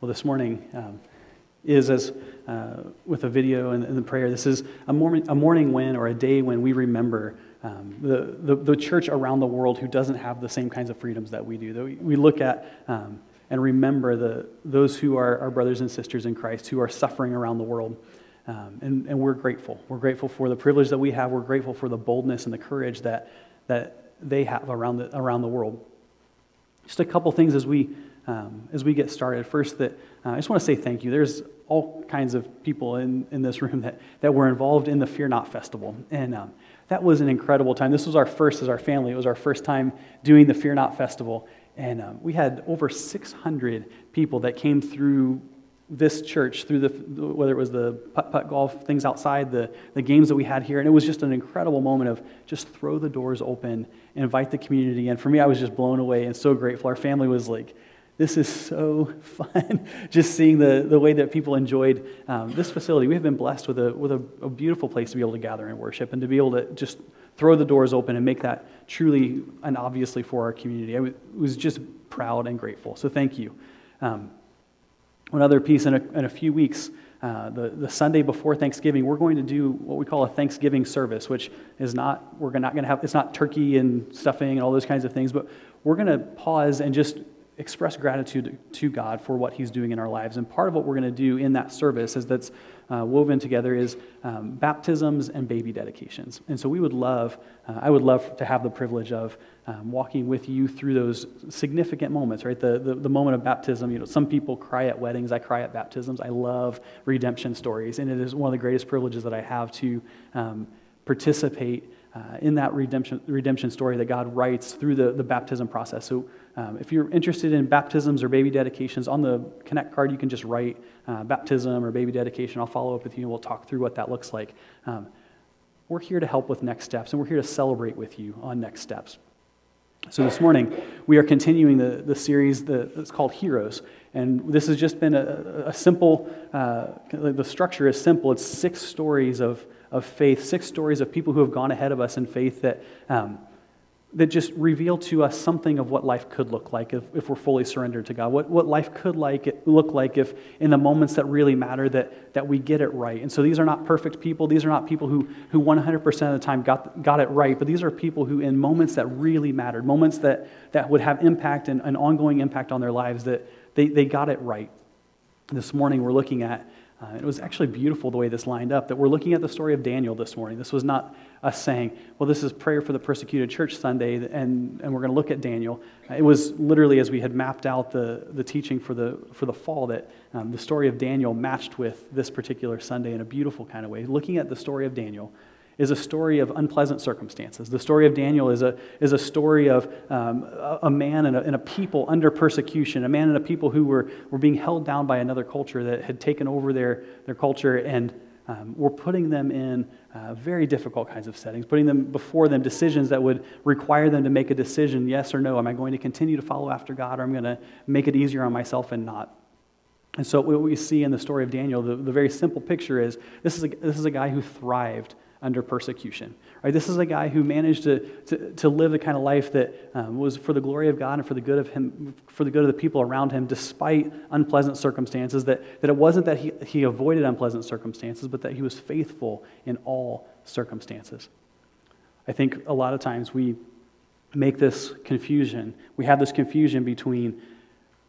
Well, this morning um, is as uh, with a video and, and, the prayer. This is a morning, a morning when or a day when we remember um, the, the, the, church around the world who doesn't have the same kinds of freedoms that we do. That we, we look at um, and remember the, those who are our brothers and sisters in Christ who are suffering around the world. Um, and, and we're grateful. We're grateful for the privilege that we have. We're grateful for the boldness and the courage that, that they have around the, around the world. Just a couple things as we um, as we get started. First, that uh, I just want to say thank you. There's all kinds of people in, in this room that, that were involved in the Fear Not Festival. And um, that was an incredible time. This was our first as our family. It was our first time doing the Fear Not Festival. And um, we had over 600 people that came through this church, through the, whether it was the putt putt golf things outside, the, the games that we had here. And it was just an incredible moment of just throw the doors open, invite the community in. For me, I was just blown away and so grateful. Our family was like, this is so fun, just seeing the, the way that people enjoyed um, this facility. We have been blessed with, a, with a, a, beautiful place to be able to gather and worship and to be able to just throw the doors open and make that truly and obviously for our community. I was just proud and grateful. So thank you. Um, one other piece in a, in a few weeks, uh, the, the Sunday before Thanksgiving, we're going to do what we call a Thanksgiving service, which is not, we're not going to have, it's not turkey and stuffing and all those kinds of things, but we're going to pause and just express gratitude to God for what He's doing in our lives. And part of what we're going to do in that service is that's uh, woven together is um, baptisms and baby dedications. And so we would love, uh, I would love to have the privilege of um, walking with you through those significant moments, right? The, the, the, moment of baptism, you know, some people cry at weddings. I cry at baptisms. I love redemption stories. And it is one of the greatest privileges that I have to um, participate uh, in that redemption, redemption story that God writes through the, the baptism process. So, um, if you're interested in baptisms or baby dedications, on the Connect card, you can just write uh, baptism or baby dedication. I'll follow up with you and we'll talk through what that looks like. Um, we're here to help with next steps, and we're here to celebrate with you on next steps. So, this morning, we are continuing the, the series that's called Heroes. And this has just been a, a simple, uh, the structure is simple. It's six stories of of faith, six stories of people who have gone ahead of us in faith that, um, that just reveal to us something of what life could look like if, if we're fully surrendered to God, what, what life could like, it, look like if in the moments that really matter that, that we get it right. And so these are not perfect people. These are not people who, who 100% of the time got, got it right, but these are people who in moments that really mattered, moments that, that would have impact and an ongoing impact on their lives, that they, they got it right. This morning we're looking at uh, it was actually beautiful the way this lined up that we're looking at the story of Daniel this morning. This was not us saying, well, this is prayer for the persecuted church Sunday, and, and we're going to look at Daniel. It was literally as we had mapped out the, the teaching for the, for the fall that um, the story of Daniel matched with this particular Sunday in a beautiful kind of way. Looking at the story of Daniel is a story of unpleasant circumstances. The story of Daniel is a, is a story of um, a, man and a, and a, people under persecution, a man and a people who were, were being held down by another culture that had taken over their, their culture and um, were putting them in uh, very difficult kinds of settings, putting them before them decisions that would require them to make a decision yes or no. Am I going to continue to follow after God or am I going to make it easier on myself and not? And so, what we see in the story of Daniel, the, the very simple picture is this is a, this is a guy who thrived under persecution. Right? This is a guy who managed to, to, to live the kind of life that um, was for the glory of God and for the good of him, for the good of the people around him, despite unpleasant circumstances. That, that it wasn't that he, he avoided unpleasant circumstances, but that he was faithful in all circumstances. I think a lot of times we make this confusion. We have this confusion between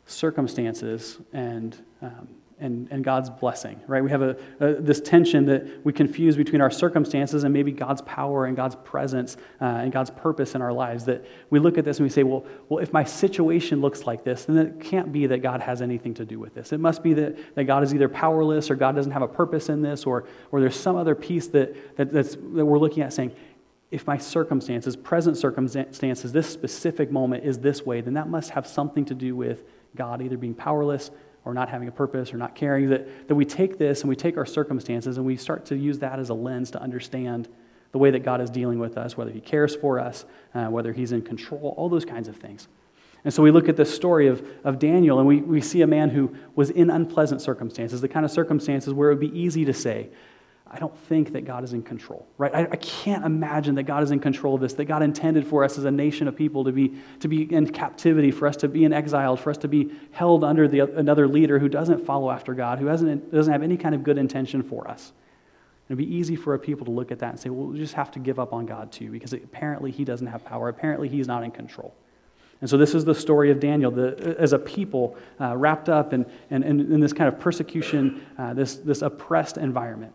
circumstances and um, and, and God's blessing, right? We have a, a, this tension that we confuse between our circumstances and maybe God's power and God's presence uh, and God's purpose in our lives. That we look at this and we say, well, well, if my situation looks like this, then it can't be that God has anything to do with this. It must be that, that God is either powerless or God doesn't have a purpose in this or, or there's some other piece that, that, that's, that we're looking at saying, if my circumstances, present circumstances, this specific moment is this way, then that must have something to do with God either being powerless or not having a purpose or not caring, that, that we take this and we take our circumstances and we start to use that as a lens to understand the way that God is dealing with us, whether He cares for us, uh, whether He's in control, all those kinds of things. And so we look at the story of, of Daniel and we, we see a man who was in unpleasant circumstances, the kind of circumstances where it would be easy to say, I don't think that God is in control, right? I, I, can't imagine that God is in control of this, that God intended for us as a nation of people to be, to be in captivity, for us to be in exile, for us to be held under the, another leader who doesn't follow after God, who hasn't, doesn't have any kind of good intention for us. It'd be easy for a people to look at that and say, well, we just have to give up on God too, because apparently he doesn't have power. Apparently he's not in control. And so this is the story of Daniel the, as a people uh, wrapped up in, in, in, this kind of persecution, uh, this, this oppressed environment.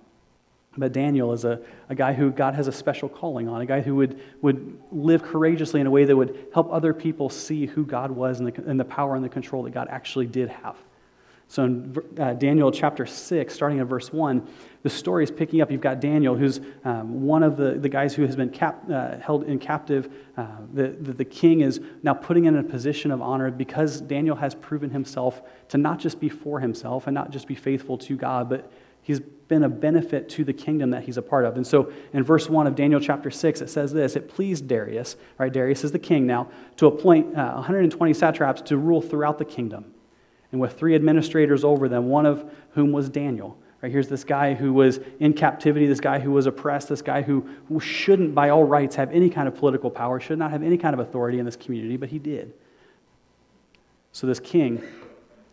But Daniel is a, a guy who God has a special calling on, a guy who would, would live courageously in a way that would help other people see who God was and the, and the power and the control that God actually did have. So in uh, Daniel chapter 6, starting at verse 1, the story is picking up. You've got Daniel, who's um, one of the, the guys who has been cap, uh, held in captive. Uh, the, the, the, king is now putting in a position of honor because Daniel has proven himself to not just be for himself and not just be faithful to God, but he's been a benefit to the kingdom that he's a part of. And so in verse 1 of Daniel chapter 6, it says this It pleased Darius, right? Darius is the king now, to appoint uh, 120 satraps to rule throughout the kingdom and with three administrators over them, one of whom was Daniel. Right, here's this guy who was in captivity, this guy who was oppressed, this guy who shouldn't, by all rights, have any kind of political power, should not have any kind of authority in this community, but he did. So this king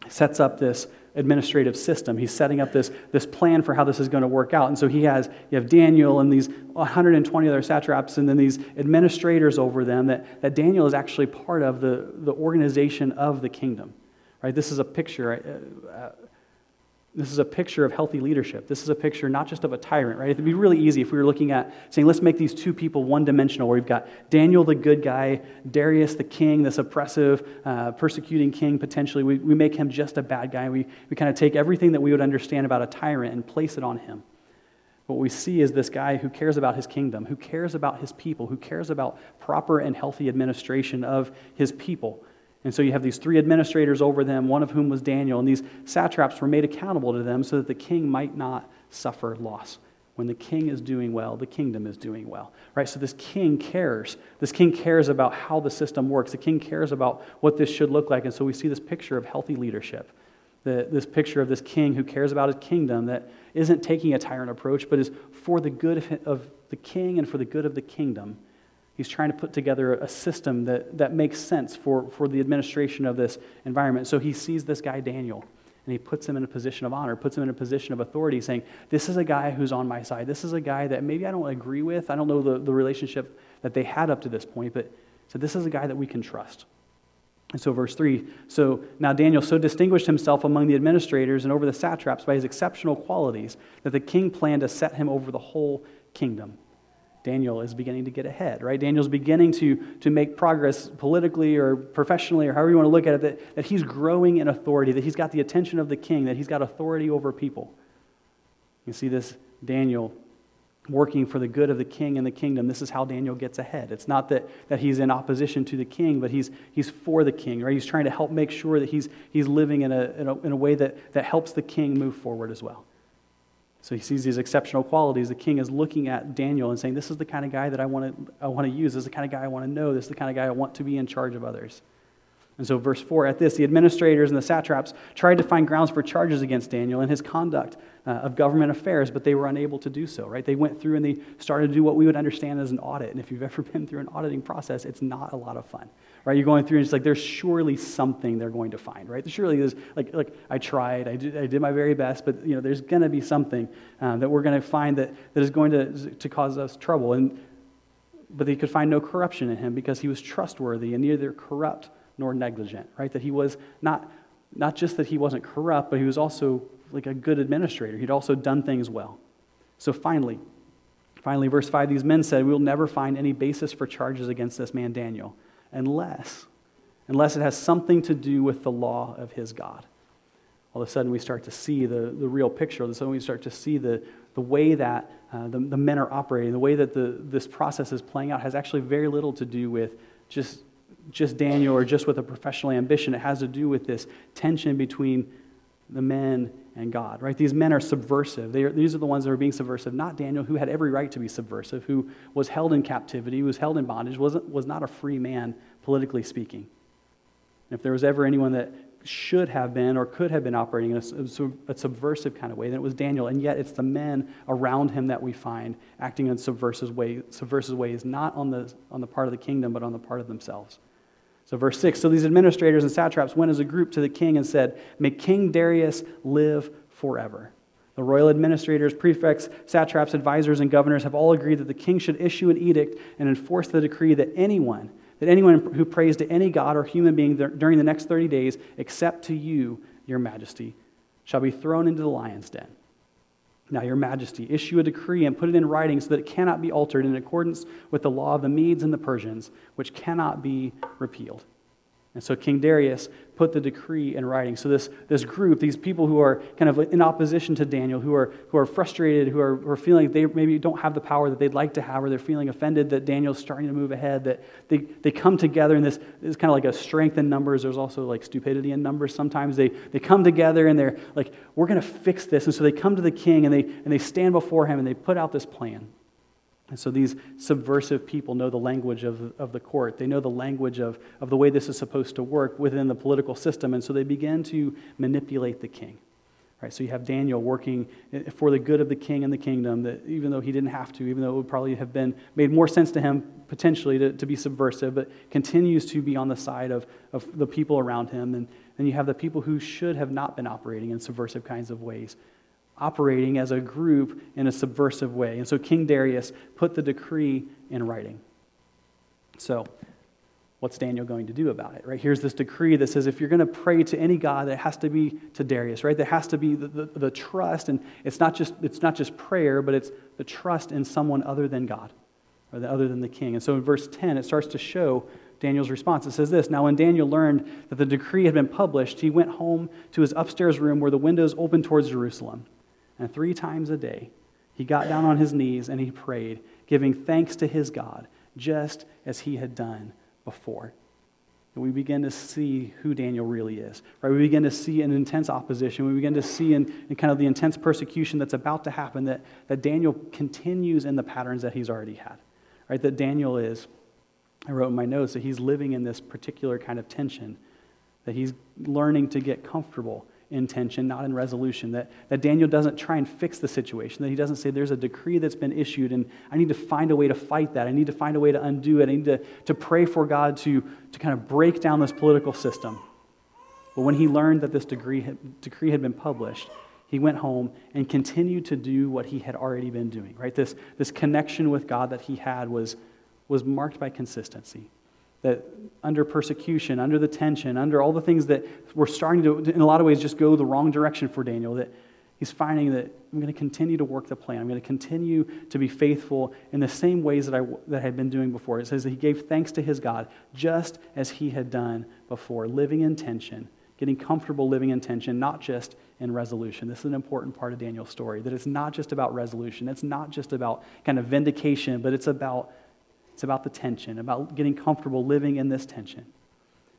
sets up this administrative system. He's setting up this, this plan for how this is going to work out. And so he has, you have Daniel and these 120 other satraps and then these administrators over them that, that Daniel is actually part of the, the organization of the kingdom. Right? This is a picture. Uh, uh, This is a picture of healthy leadership. This is a picture not just of a tyrant, right? It'd be really easy if we were looking at saying, let's make these two people one dimensional, where we've got Daniel, the good guy, Darius, the king, this oppressive, uh, persecuting king, potentially. We, we make him just a bad guy. We, we kind of take everything that we would understand about a tyrant and place it on him. What we see is this guy who cares about his kingdom, who cares about his people, who cares about proper and healthy administration of his people. And so you have these three administrators over them, one of whom was Daniel, and these satraps were made accountable to them so that the king might not suffer loss. When the king is doing well, the kingdom is doing well. Right? So this king cares. This king cares about how the system works. The king cares about what this should look like. And so we see this picture of healthy leadership. The, this picture of this king who cares about his kingdom that isn't taking a tyrant approach, but is for the good of, of the king and for the good of the kingdom He's trying to put together a system that, that makes sense for, for the administration of this environment. So he sees this guy, Daniel, and he puts him in a position of honor, puts him in a position of authority, saying, This is a guy who's on my side. This is a guy that maybe I don't agree with. I don't know the, the relationship that they had up to this point, but so this is a guy that we can trust. And so, verse 3 so now Daniel so distinguished himself among the administrators and over the satraps by his exceptional qualities that the king planned to set him over the whole kingdom. Daniel is beginning to get ahead, right? Daniel's beginning to, to make progress politically or professionally or however you want to look at it, that, that he's growing in authority, that he's got the attention of the king, that he's got authority over people. You see this Daniel working for the good of the king and the kingdom. This is how Daniel gets ahead. It's not that, that he's in opposition to the king, but he's, he's for the king, right? He's trying to help make sure that he's, he's living in a, in a, in a way that, that helps the king move forward as well. So he sees these exceptional qualities. The king is looking at Daniel and saying, This is the kind of guy that I want to, I want to use. This is the kind of guy I want to know. This is the kind of guy I want to be in charge of others. And so, verse 4 at this, the administrators and the satraps tried to find grounds for charges against Daniel and his conduct uh, of government affairs, but they were unable to do so, right? They went through and they started to do what we would understand as an audit. And if you've ever been through an auditing process, it's not a lot of fun right? You're going through and it's like there's surely something they're going to find, right? There surely is, like like I tried, I did, I did my very best, but you know there's going to be something um, that we're going to find that, that is going to to cause us trouble. And but they could find no corruption in him because he was trustworthy and neither corrupt nor negligent, right? That he was not not just that he wasn't corrupt, but he was also like a good administrator. He'd also done things well. So finally, finally, verse 5, these men said, We'll never find any basis for charges against this man Daniel unless, unless it has something to do with the law of his God. All of a sudden, we start to see the, the real picture. All of a sudden, we start to see the, the way that uh, the, the men are operating, the way that the, this process is playing out has actually very little to do with just, just Daniel or just with a professional ambition. It has to do with this tension between the men and God, right? These men are subversive. Are, these are the ones that are being subversive, not Daniel, who had every right to be subversive, who was held in captivity, who was held in bondage, wasn't, was not a free man, politically speaking. And if there was ever anyone that should have been or could have been operating in a, a, subversive kind of way, then it was Daniel. And yet it's the men around him that we find acting in subversive, way, subversive ways, not on the, on the part of the kingdom, but on the part of themselves. So, verse 6 So these administrators and satraps went as a group to the king and said, May King Darius live forever. The royal administrators, prefects, satraps, advisors, and governors have all agreed that the king should issue an edict and enforce the decree that anyone that anyone who prays to any god or human being during the next 30 days, except to you, your majesty, shall be thrown into the lion's den. Now, your majesty, issue a decree and put it in writing so that it cannot be altered in accordance with the law of the Medes and the Persians, which cannot be repealed. And so King Darius put the decree in writing. So this, this group, these people who are kind of in opposition to Daniel, who are, who are frustrated, who are, who are feeling they maybe don't have the power that they'd like to have, or they're feeling offended that Daniel's starting to move ahead, that they, they come together and this is kind of like a strength in numbers. There's also like stupidity in numbers. Sometimes they, they come together and they're like, we're going to fix this. And so they come to the king and they, and they stand before him and they put out this plan. And so these subversive people know the language of, of the court. They know the language of, of the way this is supposed to work within the political system. And so they begin to manipulate the king. Right, so you have Daniel working for the good of the king and the kingdom, that even though he didn't have to, even though it would probably have been made more sense to him potentially to, to be subversive, but continues to be on the side of, of the people around him. And then you have the people who should have not been operating in subversive kinds of ways operating as a group in a subversive way. And so King Darius put the decree in writing. So, what's Daniel going to do about it? Right? Here's this decree that says if you're going to pray to any God, that has to be to Darius, right? There has to be the, the, the, trust, and it's not just it's not just prayer, but it's the trust in someone other than God, or the, other than the king. And so in verse 10, it starts to show Daniel's response. It says this Now, when Daniel learned that the decree had been published, he went home to his upstairs room where the windows opened towards Jerusalem. And three times a day, he got down on his knees and he prayed, giving thanks to his God, just as he had done before. And we begin to see who Daniel really is. Right? We begin to see an intense opposition. We begin to see in, in kind of the intense persecution that's about to happen that, that Daniel continues in the patterns that he's already had. Right? That Daniel is, I wrote in my notes, that he's living in this particular kind of tension, that he's learning to get comfortable in tension, not in resolution. That, that Daniel doesn't try and fix the situation, that he doesn't say, There's a decree that's been issued, and I need to find a way to fight that. I need to find a way to undo it. I need to, to pray for God to, to kind of break down this political system. But when he learned that this decree had, decree had been published, he went home and continued to do what he had already been doing, right? This, this connection with God that he had was, was marked by consistency that under persecution, under the tension, under all the things that were starting to, in a lot of ways, just go the wrong direction for Daniel, that he's finding that I'm going to continue to work the plan. I'm going to continue to be faithful in the same ways that I, that I had been doing before. It says that he gave thanks to his God just as he had done before, living in tension, getting comfortable living in tension, not just in resolution. This is an important part of Daniel's story, that it's not just about resolution. It's not just about kind of vindication, but it's about it's about the tension, about getting comfortable living in this tension.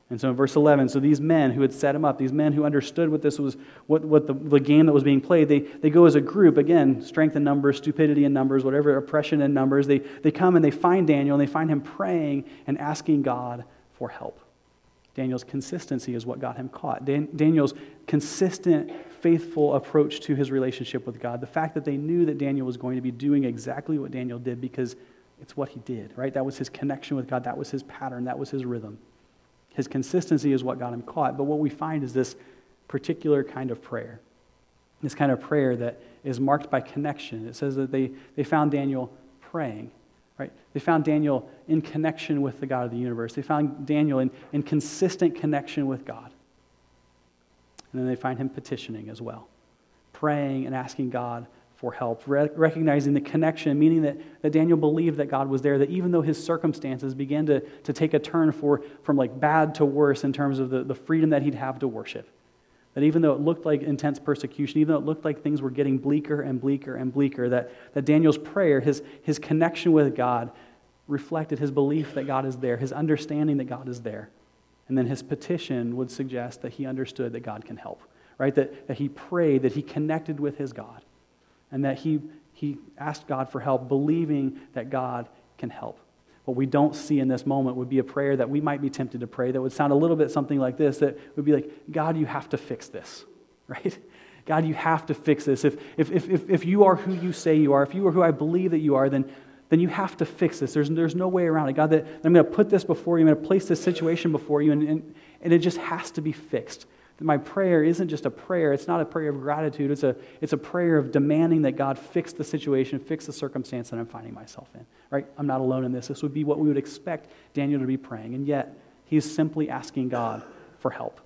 And so in verse 11, so these men who had set him up, these men who understood what this was, what, what the, the game that was being played, they, they go as a group, again, strength in numbers, stupidity in numbers, whatever, oppression in numbers. They, they come and they find Daniel and they find him praying and asking God for help. Daniel's consistency is what got him caught. Dan, Daniel's consistent, faithful approach to his relationship with God. The fact that they knew that Daniel was going to be doing exactly what Daniel did because it's what he did, right? That was his connection with God. That was his pattern. That was his rhythm. His consistency is what got him caught. But what we find is this particular kind of prayer. This kind of prayer that is marked by connection. It says that they, they found Daniel praying, right? They found Daniel in connection with the God of the universe. They found Daniel in, in consistent connection with God. And then they find him petitioning as well, praying and asking God for help, re- recognizing the connection, meaning that, that Daniel believed that God was there, that even though his circumstances began to, to take a turn for, from like bad to worse in terms of the, the freedom that he'd have to worship, that even though it looked like intense persecution, even though it looked like things were getting bleaker and bleaker and bleaker, that, that Daniel's prayer, his, his connection with God, reflected his belief that God is there, his understanding that God is there. And then his petition would suggest that he understood that God can help, right? That, that he prayed, that he connected with his God and that he, he asked God for help, believing that God can help. what we don't see in this moment would be a prayer that we might be tempted to pray that would sound a little bit something like this that would be like, God, you have to fix this, right? God, you have to fix this. If, if, if, if you are who you say you are, if you are who I believe that you are, then, then you have to fix this. There's, there's no way around it. God, that I'm going to put this before you, I'm going to place this situation before you, and, and, and it just has to be fixed. My prayer isn't just a prayer, it's not a prayer of gratitude, it's a, it's a prayer of demanding that God fix the situation, fix the circumstance that I'm finding myself in. Right? I'm not alone in this. This would be what we would expect Daniel to be praying, and yet he's simply asking God for help.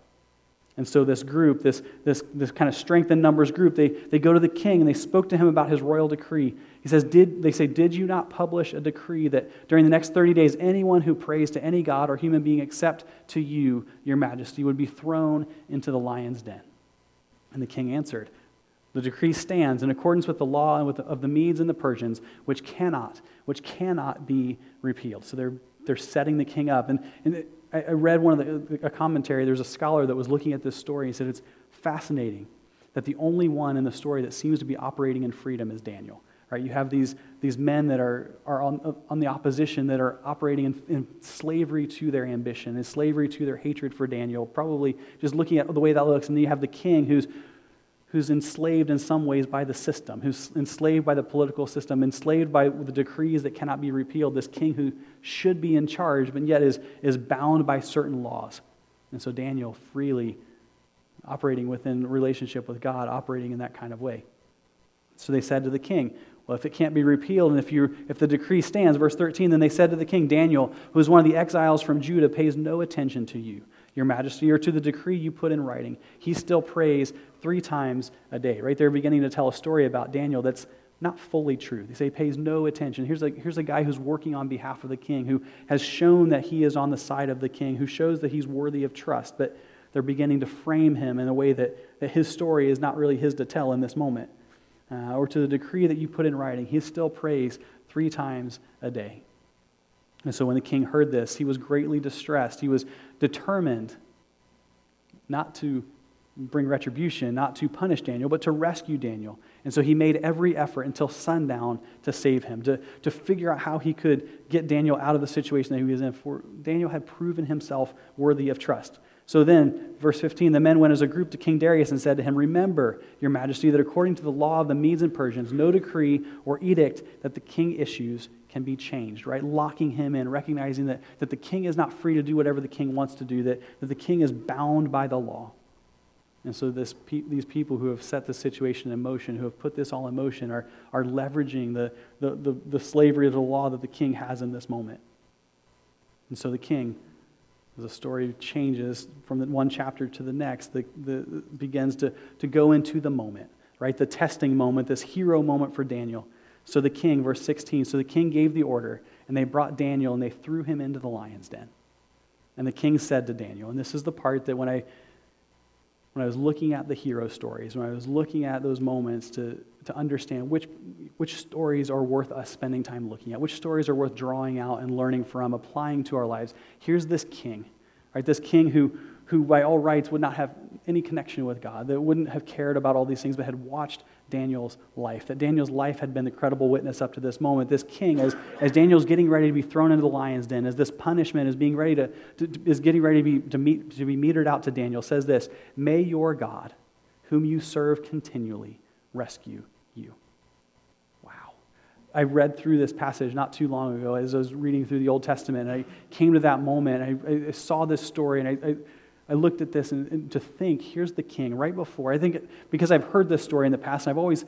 And so this group, this, this, this kind of strength in numbers group, they, they go to the king and they spoke to him about his royal decree. He says, did, they say, Did you not publish a decree that during the next 30 days, anyone who prays to any god or human being except to you, your majesty, would be thrown into the lion's den? And the king answered, The decree stands in accordance with the law and with the, of the Medes and the Persians, which cannot, which cannot be repealed. So they're, they're setting the king up. And, and I, read one of the, a commentary. There's a scholar that was looking at this story. He said it's fascinating that the only one in the story that seems to be operating in freedom is Daniel. Right? You have these, these men that are, are on, on the opposition that are operating in, in slavery to their ambition, in slavery to their hatred for Daniel, probably just looking at the way that looks. And then you have the king who's who's enslaved in some ways by the system, who's enslaved by the political system, enslaved by the decrees that cannot be repealed, this king who should be in charge, but yet is, is bound by certain laws. And so Daniel freely operating within relationship with God, operating in that kind of way. So they said to the king, well, if it can't be repealed, and if, you, if the decree stands, verse 13, then they said to the king, Daniel, who is one of the exiles from Judah, pays no attention to you, your majesty, or to the decree you put in writing. He still prays three times a day. Right? They're beginning to tell a story about Daniel that's not fully true. They say he pays no attention. Here's a, here's a guy who's working on behalf of the king, who has shown that he is on the side of the king, who shows that he's worthy of trust, but they're beginning to frame him in a way that, that his story is not really his to tell in this moment uh, or to the decree that you put in writing, he still prays three times a day. And so when the king heard this, he was greatly distressed. He was determined not to bring retribution, not to punish Daniel, but to rescue Daniel. And so he made every effort until sundown to save him, to, to figure out how he could get Daniel out of the situation that he was in. For Daniel had proven himself worthy of trust. So then, verse 15, the men went as a group to King Darius and said to him, Remember, your majesty, that according to the law of the Medes and Persians, no decree or edict that the king issues can be changed, right? Locking him in, recognizing that, that the king is not free to do whatever the king wants to do, that, that the king is bound by the law. And so this, these people who have set the situation in motion, who have put this all in motion, are, are leveraging the, the, the, the slavery of the law that the king has in this moment. And so the king the story changes from one chapter to the next, the, the, begins to, to go into the moment, right? The testing moment, this hero moment for Daniel. So the king, verse 16, so the king gave the order, and they brought Daniel and they threw him into the lion's den. And the king said to Daniel, and this is the part that when I when I was looking at the hero stories, when I was looking at those moments to, to understand which, which stories are worth us spending time looking at, which stories are worth drawing out and learning from, applying to our lives. Here's this king, right? This king who, who by all rights would not have any connection with God, that wouldn't have cared about all these things, but had watched Daniel's life. That Daniel's life had been the credible witness up to this moment. This king, as, as Daniel's getting ready to be thrown into the lion's den, as this punishment is being ready to, to is getting ready to be, to, meet, to be metered out to Daniel, says this May your God, whom you serve continually, rescue you. Wow. I read through this passage not too long ago as I was reading through the Old Testament. I came to that moment. I, I saw this story, and I, I I looked at this and, and, to think, here's the king right before. I think it, because I've heard this story in the past, and I've always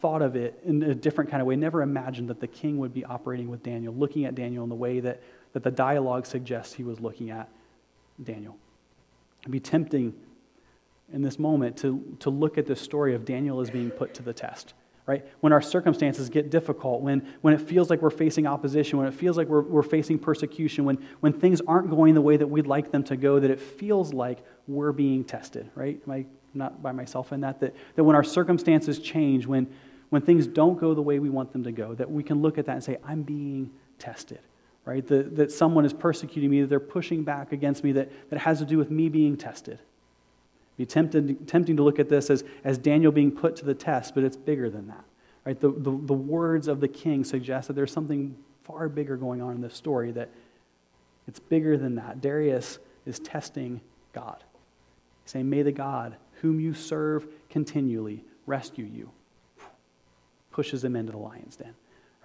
thought of it in a different kind of way, never imagined that the king would be operating with Daniel, looking at Daniel in the way that, that the dialogue suggests he was looking at Daniel. It'd be tempting in this moment to, to look at this story of Daniel as being put to the test right? When our circumstances get difficult, when, when it feels like we're facing opposition, when it feels like we're, we're facing persecution, when, when things aren't going the way that we'd like them to go, that it feels like we're being tested, right? Am I not by myself in that? That, that when our circumstances change, when, when things don't go the way we want them to go, that we can look at that and say, I'm being tested, right? That, that someone is persecuting me, that they're pushing back against me, that, that has to do with me being tested be tempted, tempting to look at this as, as Daniel being put to the test, but it's bigger than that. Right? The, the, the words of the king suggest that there's something far bigger going on in this story that it's bigger than that. Darius is testing God. He's saying, May the God whom you serve continually rescue you. Pushes him into the lion's den.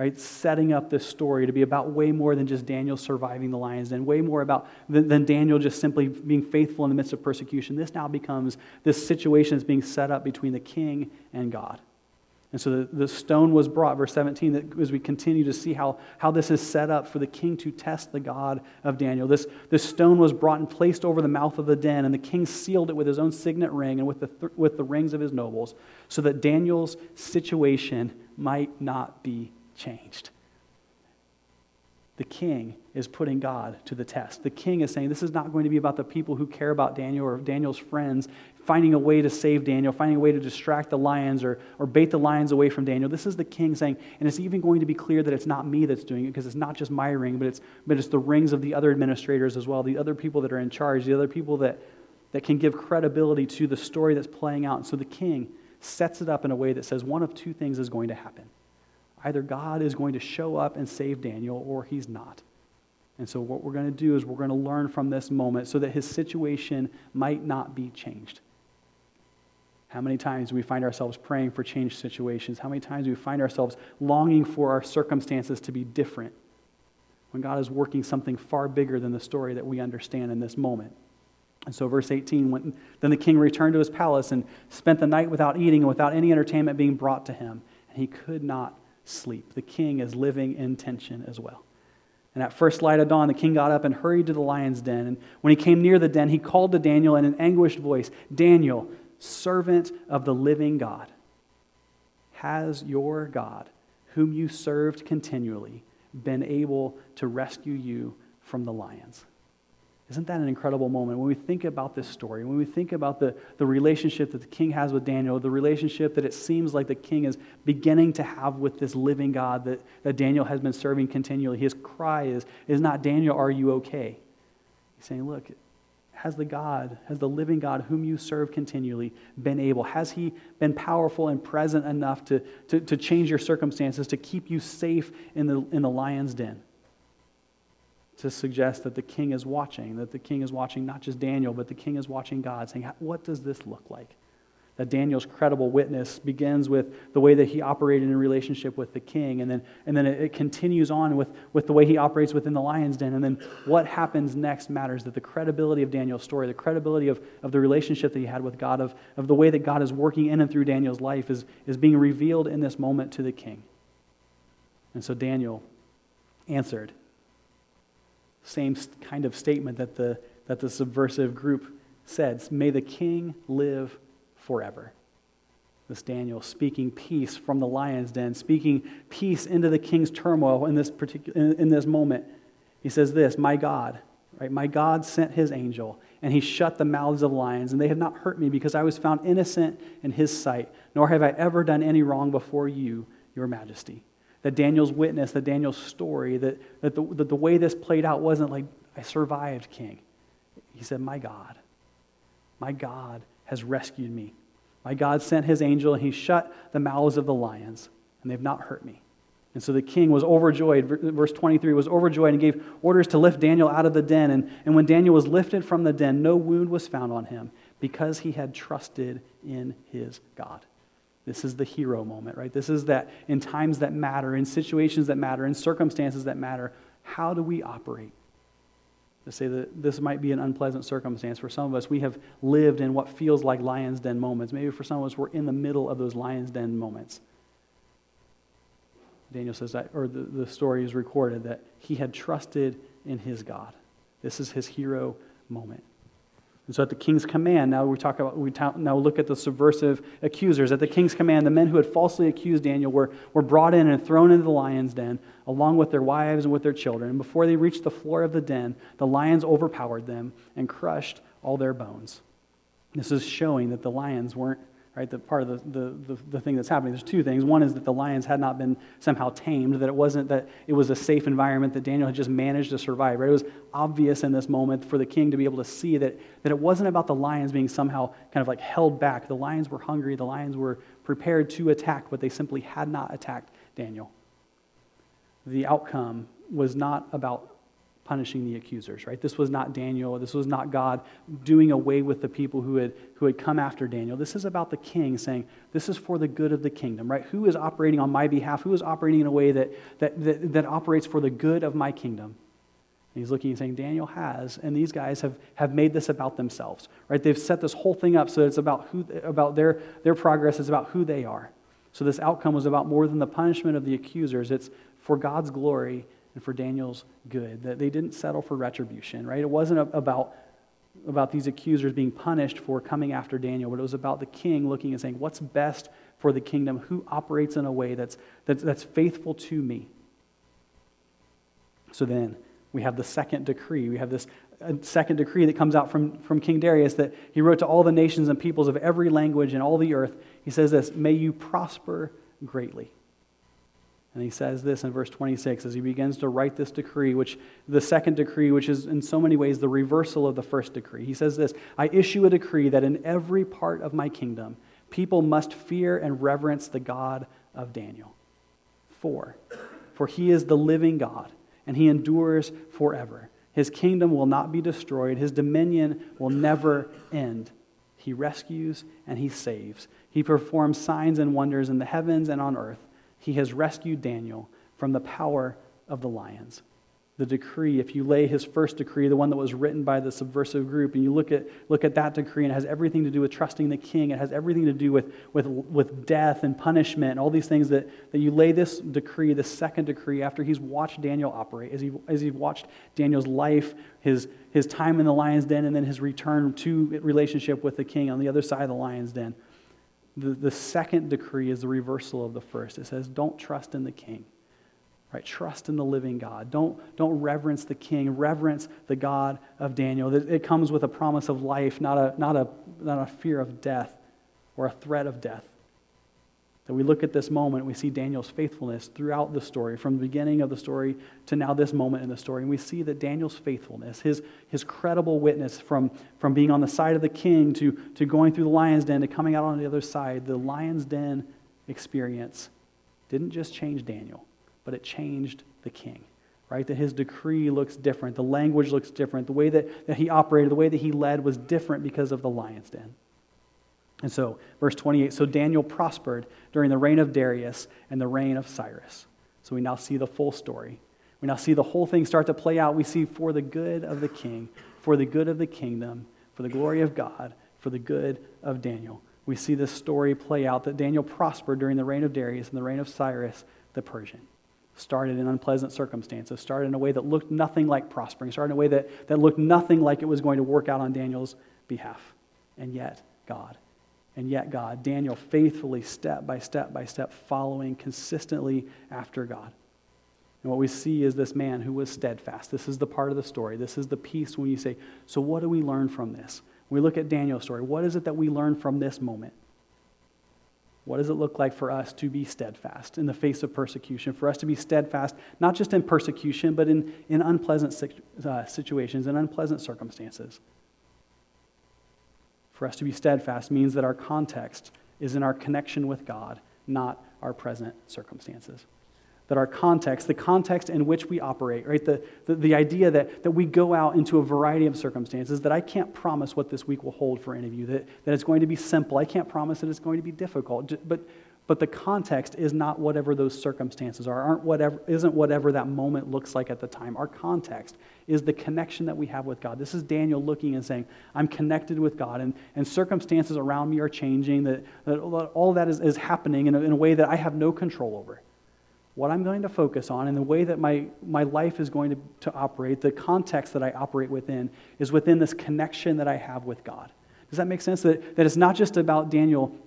Right? Setting up this story to be about way more than just Daniel surviving the lion's den, way more about than, than Daniel just simply being faithful in the midst of persecution. This now becomes this situation is being set up between the king and God. And so the, the stone was brought, verse 17, that as we continue to see how, how this is set up for the king to test the God of Daniel. This, this stone was brought and placed over the mouth of the den, and the king sealed it with his own signet ring and with the, th- with the rings of his nobles, so that Daniel's situation might not be changed. The king is putting God to the test. The king is saying this is not going to be about the people who care about Daniel or Daniel's friends finding a way to save Daniel, finding a way to distract the lions or, or bait the lions away from Daniel. This is the king saying, and it's even going to be clear that it's not me that's doing it because it's not just my ring, but it's, but it's the rings of the other administrators as well, the other people that are in charge, the other people that, that can give credibility to the story that's playing out. And so the king sets it up in a way that says one of two things is going to happen. Either God is going to show up and save Daniel, or he's not. And so, what we're going to do is we're going to learn from this moment so that his situation might not be changed. How many times do we find ourselves praying for changed situations? How many times do we find ourselves longing for our circumstances to be different when God is working something far bigger than the story that we understand in this moment? And so, verse 18 when, then the king returned to his palace and spent the night without eating and without any entertainment being brought to him. And he could not sleep. The king is living in tension as well. And at first light of dawn, the king got up and hurried to the lion's den. And when he came near the den, he called to Daniel in an anguished voice Daniel, servant of the living God. Has your God, whom you served continually, been able to rescue you from the lions? Isn't that an incredible moment? When we think about this story, when we think about the, the relationship that the king has with Daniel, the relationship that it seems like the king is beginning to have with this living God that, that Daniel has been serving continually, his cry is, is not, Daniel, are you okay? He's saying, look, has the God, has the living God whom you serve continually been able? Has he been powerful and present enough to, to, to change your circumstances, to keep you safe in the, in the lion's den? To suggest that the king is watching, that the king is watching not just Daniel, but the king is watching God, saying, What does this look like? that Daniel's credible witness begins with the way that he operated in relationship with the king, and then, and then it, continues on with, with the way he operates within the lion's den. And then what happens next matters that the credibility of Daniel's story, the credibility of, of the relationship that he had with God, of, of the way that God is working in and through Daniel's life, is, is being revealed in this moment to the king. And so Daniel answered. Same kind of statement that the, that the subversive group said May the king live forever. This Daniel speaking peace from the lion's den, speaking peace into the king's turmoil in this, particular, in, in this moment. He says this, My God, right? My God sent his angel, and he shut the mouths of lions, and they have not hurt me because I was found innocent in his sight, nor have I ever done any wrong before you, your majesty. That Daniel's witness, that Daniel's story, that, that, the, that the way this played out wasn't like, I survived, king. He said, My God, my God has rescued me. My God sent his angel, and he shut the mouths of the lions, and they've not hurt me. And so the king was overjoyed, verse 23, was overjoyed and gave orders to lift Daniel out of the den. And, and when Daniel was lifted from the den, no wound was found on him because he had trusted in his God. This is the hero moment, right? This is that in times that matter, in situations that matter, in circumstances that matter, how do we operate? to say that this might be an unpleasant circumstance. For some of us, we have lived in what feels like lion's den moments. Maybe for some of us, we're in the middle of those lion's den moments. Daniel says that, or the, the story is recorded that he had trusted in his God. This is his hero moment. And so at the king's command, now we talk about, we ta- now look at the subversive accusers. At the king's command, the men who had falsely accused Daniel were, were brought in and thrown into the lion's den, along with their wives and with their children. And before they reached the floor of the den, the lions overpowered them and crushed all their bones. This is showing that the lions weren't right? The part of the, the, the, the, thing that's happening. There's two things. One is that the lions had not been somehow tamed, that it wasn't that it was a safe environment, that Daniel had just managed to survive, right? It was obvious in this moment for the king to be able to see that, that it wasn't about the lions being somehow kind of like held back. The lions were hungry, the lions were prepared to attack, but they simply had not attacked Daniel. the outcome was not about punishing the accusers, right? This was not Daniel. This was not God doing away with the people who had, who had come after Daniel. This is about the king saying, This is for the good of the kingdom, right? Who is operating on my behalf? Who is operating in a way that, that, that, that operates for the good of my kingdom? And he's looking and saying, Daniel has, and these guys have, have made this about themselves, right? They've set this whole thing up so it's about, who, about their, their progress, it's about who they are. So this outcome was about more than the punishment of the accusers, it's for God's glory and for Daniel's good, that they didn't settle for retribution, right? It wasn't about, about these accusers being punished for coming after Daniel, but it was about the king looking and saying, What's best for the kingdom? Who operates in a way that's, that's, that's faithful to me? So then we have the second decree. We have this uh, second decree that comes out from, from King Darius that he wrote to all the nations and peoples of every language and all the earth. He says this May you prosper greatly. And he says this in verse 26 as he begins to write this decree, which the second decree, which is in so many ways the reversal of the first decree. He says this I issue a decree that in every part of my kingdom, people must fear and reverence the God of Daniel. Four, for he is the living God, and he endures forever. His kingdom will not be destroyed, his dominion will never end. He rescues and he saves. He performs signs and wonders in the heavens and on earth he has rescued Daniel from the power of the lions. The decree, if you lay his first decree, the one that was written by the subversive group, and you look at, look at that decree, and it has everything to do with trusting the king, it has everything to do with, with, with death and punishment, and all these things that, that you lay this decree, the second decree, after he's watched Daniel operate, as, he, as he watched Daniel's life, his, his time in the lion's den, and then his return to relationship with the king on the other side of the lion's den the, the second decree is the reversal of the first. It says, don't trust in the king. Right? Trust in the living God. Don't, don't reverence the king. Reverence the God of Daniel. It comes with a promise of life, not a, not a, not a fear of death or a threat of death. That we look at this moment, we see Daniel's faithfulness throughout the story, from the beginning of the story to now this moment in the story. And we see that Daniel's faithfulness, his, his credible witness from, from being on the side of the king to, to going through the lion's den to coming out on the other side, the lion's den experience didn't just change Daniel, but it changed the king. Right? That his decree looks different, the language looks different, the way that, that he operated, the way that he led was different because of the lion's den. And so, verse 28 so Daniel prospered during the reign of Darius and the reign of Cyrus. So we now see the full story. We now see the whole thing start to play out. We see for the good of the king, for the good of the kingdom, for the glory of God, for the good of Daniel. We see this story play out that Daniel prospered during the reign of Darius and the reign of Cyrus the Persian. Started in unpleasant circumstances, started in a way that looked nothing like prospering, started in a way that, that looked nothing like it was going to work out on Daniel's behalf. And yet, God and yet God. Daniel faithfully, step by step by step, following consistently after God. And what we see is this man who was steadfast. This is the part of the story. This is the piece when you say, So, what do we learn from this? we look at Daniel's story. What is it that we learn from this moment? What does it look like for us to be steadfast in the face of persecution? For us to be steadfast, not just in persecution, but in, in unpleasant uh, situations, and unpleasant circumstances. For us to be steadfast means that our context is in our connection with God, not our present circumstances. That our context, the context in which we operate, right? The, the, the, idea that, that we go out into a variety of circumstances, that I can't promise what this week will hold for any of you, that, that it's going to be simple. I can't promise that it's going to be difficult. But, but the context is not whatever those circumstances are, aren't whatever, isn't whatever that moment looks like at the time. Our context is the connection that we have with God. This is Daniel looking and saying, I'm connected with God, and, and circumstances around me are changing, that, that all that is, is happening in a, in a way that I have no control over. What I'm going to focus on and the way that my, my life is going to, to operate, the context that I operate within, is within this connection that I have with God. Does that make sense? That, that it's not just about Daniel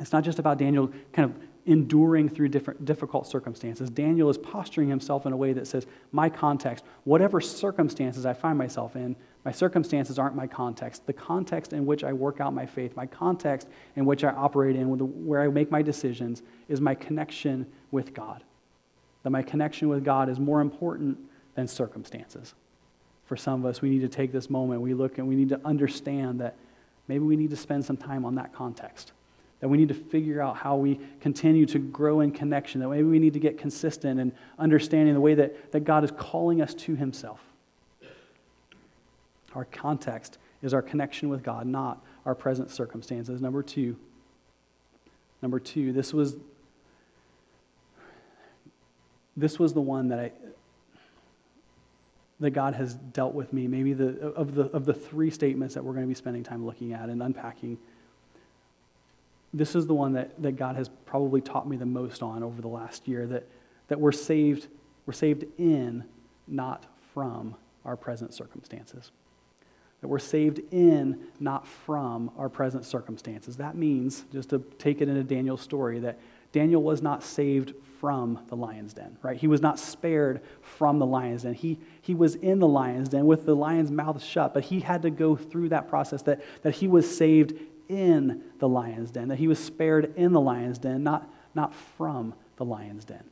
it's not just about Daniel kind of enduring through different difficult circumstances. Daniel is posturing himself in a way that says, My context, whatever circumstances I find myself in, my circumstances aren't my context. The context in which I work out my faith, my context in which I operate in, where I make my decisions, is my connection with God. That my connection with God is more important than circumstances. For some of us, we need to take this moment, we look and we need to understand that maybe we need to spend some time on that context that we need to figure out how we continue to grow in connection, that maybe we need to get consistent and understanding the way that, that God is calling us to Himself. Our context is our connection with God, not our present circumstances. Number two, number two, this was this was the one that I that God has dealt with me. Maybe the of the of the three statements that we're going to be spending time looking at and unpacking. This is the one that, that God has probably taught me the most on over the last year, that, that we're saved, we're saved in, not from our present circumstances that we're saved in, not from our present circumstances. That means, just to take it into Daniel's story, that Daniel was not saved from the lion's den, right? He was not spared from the lion's den. He, he was in the lion's den with the lion's mouth shut, but he had to go through that process that, that he was saved in the lion's den, that he was spared in the lion's den, not, not from the lion's den.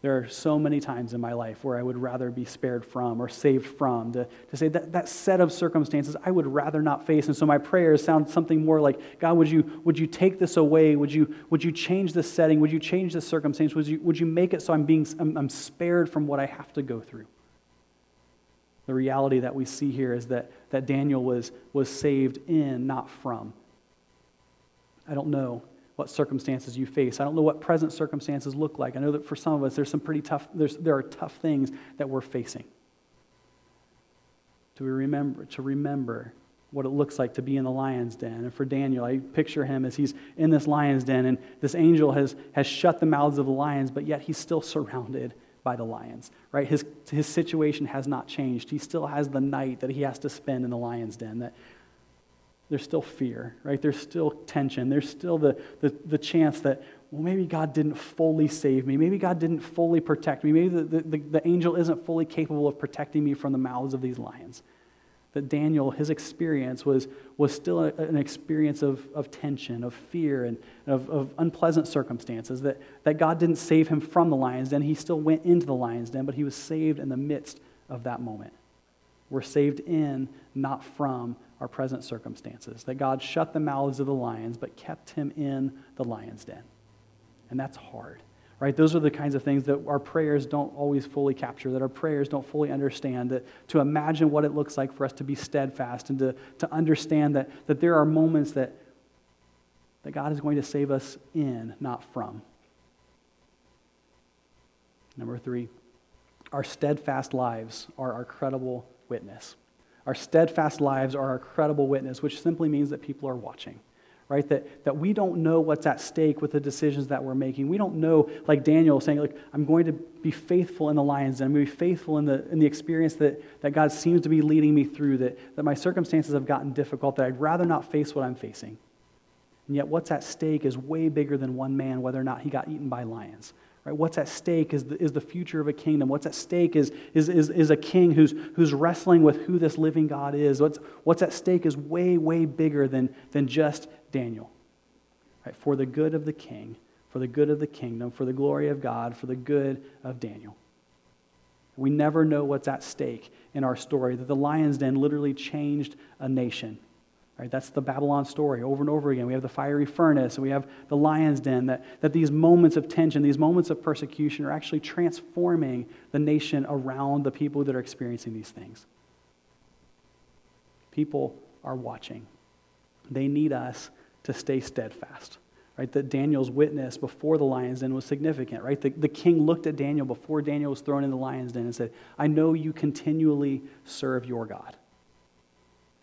There are so many times in my life where I would rather be spared from or saved from, to, to say that that set of circumstances I would rather not face. And so my prayers sound something more like, God, would you, would you take this away? Would you, would you change this setting? Would you change this circumstance? Would you, would you make it so I'm, being, I'm, I'm spared from what I have to go through? The reality that we see here is that, that Daniel was, was saved in, not from. I don't know what circumstances you face. I don't know what present circumstances look like. I know that for some of us, there's some pretty tough, there's, there are tough things that we're facing. To remember, to remember what it looks like to be in the lion's den. And for Daniel, I picture him as he's in this lion's den, and this angel has, has shut the mouths of the lions, but yet he's still surrounded by the lions, right? His, his situation has not changed. He still has the night that he has to spend in the lion's den, that there's still fear, right? There's still tension. There's still the, the, the chance that, well, maybe God didn't fully save me. Maybe God didn't fully protect me. Maybe the, the, the angel isn't fully capable of protecting me from the mouths of these lions. That Daniel, his experience was, was still a, an experience of, of tension, of fear, and of, of unpleasant circumstances. That, that God didn't save him from the lion's den. He still went into the lion's den, but he was saved in the midst of that moment. We're saved in, not from our present circumstances. That God shut the mouths of the lions, but kept him in the lion's den. And that's hard, right? Those are the kinds of things that our prayers don't always fully capture, that our prayers don't fully understand, that to imagine what it looks like for us to be steadfast and to, to understand that, that there are moments that, that God is going to save us in, not from. Number three, our steadfast lives are our credible witness. Our steadfast lives are our credible witness, which simply means that people are watching, right? That, that we don't know what's at stake with the decisions that we're making. We don't know, like Daniel saying, like, I'm going to be faithful in the lion's den. I'm going to be faithful in the, in the experience that, that God seems to be leading me through, that, that my circumstances have gotten difficult, that I'd rather not face what I'm facing. And yet, what's at stake is way bigger than one man, whether or not he got eaten by lions. Right? What's at stake is the, is the future of a kingdom. What's at stake is, is, is, is a king who's, who's wrestling with who this living God is. What's, what's at stake is way, way bigger than, than just Daniel. Right? For the good of the king, for the good of the kingdom, for the glory of God, for the good of Daniel. We never know what's at stake in our story, that the lion's den literally changed a nation. Right? That's the Babylon story over and over again. We have the fiery furnace, and we have the lion's den, that, that these moments of tension, these moments of persecution are actually transforming the nation around the people that are experiencing these things. People are watching. They need us to stay steadfast. Right? That Daniel's witness before the lion's den was significant, right? The, the king looked at Daniel before Daniel was thrown in the lion's den and said, I know you continually serve your God.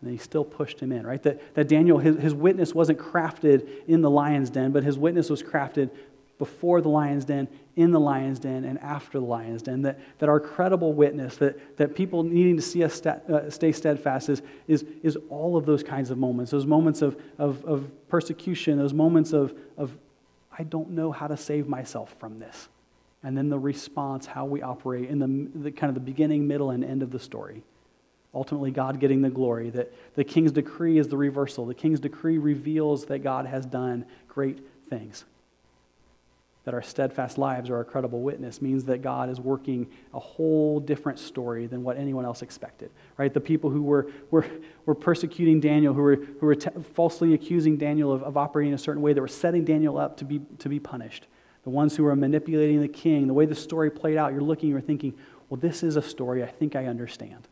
And he still pushed him in, right? That, that Daniel, his, his witness wasn't crafted in the lion's den, but his witness was crafted before the lion's den, in the lion's den, and after the lion's den. That, that our credible witness, that, that people needing to see us uh, stay steadfast, is, is, is all of those kinds of moments. Those moments of, of, of persecution, those moments of, of, I don't know how to save myself from this. And then the response, how we operate in the, the kind of the beginning, middle, and end of the story ultimately God getting the glory. That the king's decree is the reversal. The king's decree reveals that God has done great things. That our steadfast lives are a credible witness means that God is working a whole different story than what anyone else expected, right? The people who were, were, were persecuting Daniel, who were, who were t- falsely accusing Daniel of, of operating in a certain way, that were setting Daniel up to be, to be punished. The ones who were manipulating the king, the way the story played out, you're looking, you're thinking, well, this is a story I think I understand.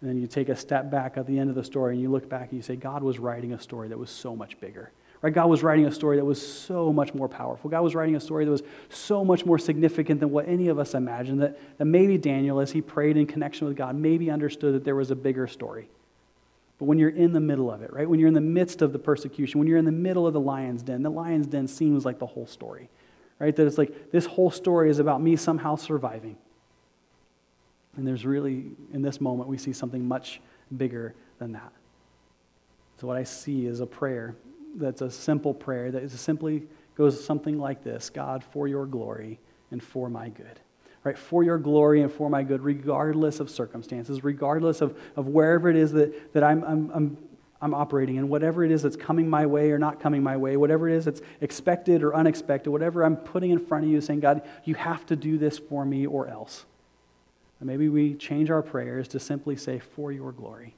And then you take a step back at the end of the story and you look back and you say, God was writing a story that was so much bigger. Right? God was writing a story that was so much more powerful. God was writing a story that was so much more significant than what any of us imagined. That, that maybe Daniel, as he prayed in connection with God, maybe understood that there was a bigger story. But when you're in the middle of it, right? When you're in the midst of the persecution, when you're in the middle of the lion's den, the lion's den seems like the whole story, right? That it's like this whole story is about me somehow surviving. And there's really, in this moment, we see something much bigger than that. So, what I see is a prayer that's a simple prayer that simply goes something like this God, for your glory and for my good. Right, for your glory and for my good, regardless of circumstances, regardless of, of wherever it is that, that I'm, I'm, I'm, I'm operating in, whatever it is that's coming my way or not coming my way, whatever it is that's expected or unexpected, whatever I'm putting in front of you, saying, God, you have to do this for me or else. And maybe we change our prayers to simply say, for your glory.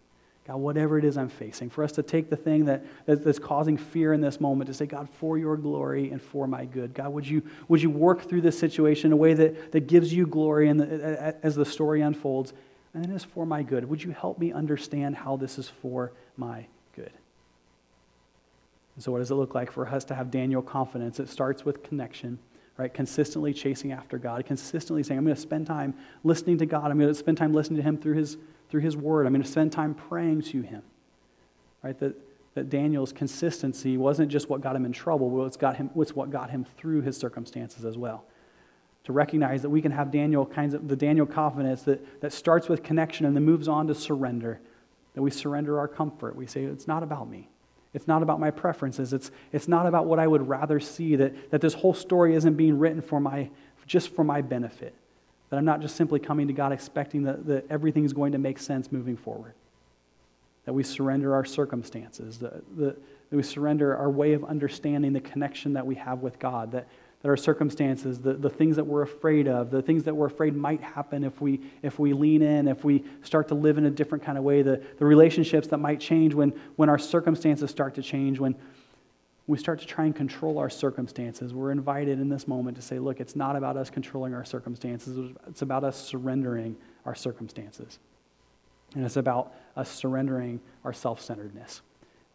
God, whatever it is I'm facing, for us to take the thing that, that's causing fear in this moment to say, God, for your glory and for my good. God, would you, would you work through this situation in a way that, that gives you glory and as the story unfolds, and then is for my good? Would you help me understand how this is for my good? And so, what does it look like for us to have Daniel confidence? It starts with connection right? Consistently chasing after God, consistently saying, I'm going to spend time listening to God. I'm going to spend time listening to Him through His, through his Word. I'm going to spend time praying to Him, right? That, that Daniel's consistency wasn't just what got him in trouble, but it's, got him, it's what got him through his circumstances as well. To recognize that we can have Daniel kinds of the Daniel confidence that, that starts with connection and then moves on to surrender. That we surrender our comfort. We say, it's not about me. It's not about my preferences. It's, it's not about what I would rather see, that, that this whole story isn't being written for my, just for my benefit. That I'm not just simply coming to God expecting that, that everything is going to make sense moving forward. That we surrender our circumstances, that, that we surrender our way of understanding the connection that we have with God, that, that our circumstances, the, the things that we're afraid of, the things that we're afraid might happen if we, if we lean in, if we start to live in a different kind of way, the, the relationships that might change when, when our circumstances start to change, when we start to try and control our circumstances. We're invited in this moment to say, look, it's not about us controlling our circumstances, it's about us surrendering our circumstances. And it's about us surrendering our self centeredness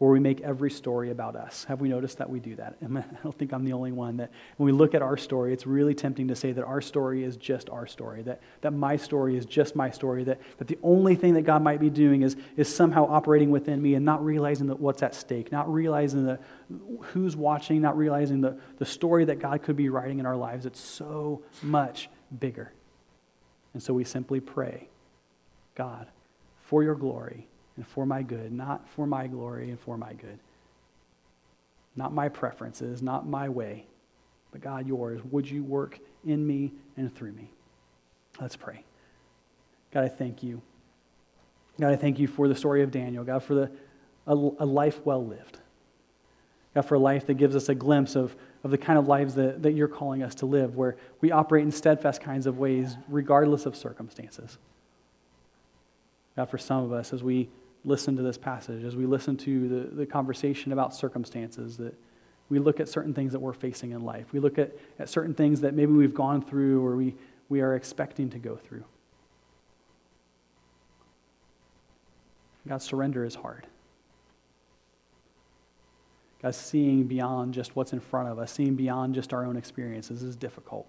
where we make every story about us. Have we noticed that we do that? I don't think I'm the only one that when we look at our story, it's really tempting to say that our story is just our story, that, that my story is just my story, that, that the only thing that God might be doing is, is somehow operating within me and not realizing that what's at stake, not realizing the, who's watching, not realizing the, the story that God could be writing in our lives. It's so much bigger. And so we simply pray, God, for your glory, and for my good, not for my glory and for my good. Not my preferences, not my way, but God, yours. Would you work in me and through me? Let's pray. God, I thank you. God, I thank you for the story of Daniel. God, for the, a, a life well lived. God, for a life that gives us a glimpse of, of the kind of lives that, that you're calling us to live, where we operate in steadfast kinds of ways, regardless of circumstances. God, for some of us, as we listen to this passage, as we listen to the, the conversation about circumstances, that we look at certain things that we're facing in life. We look at, at certain things that maybe we've gone through or we, we are expecting to go through. God, surrender is hard. God, seeing beyond just what's in front of us, seeing beyond just our own experiences is difficult.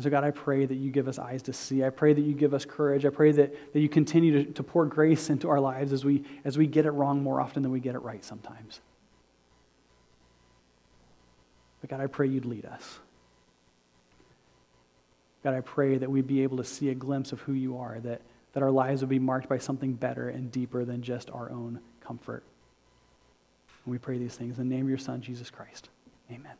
And so, God, I pray that you give us eyes to see. I pray that you give us courage. I pray that, that you continue to, to pour grace into our lives as we, as we get it wrong more often than we get it right sometimes. But, God, I pray you'd lead us. God, I pray that we'd be able to see a glimpse of who you are, that, that our lives would be marked by something better and deeper than just our own comfort. And we pray these things in the name of your Son, Jesus Christ. Amen.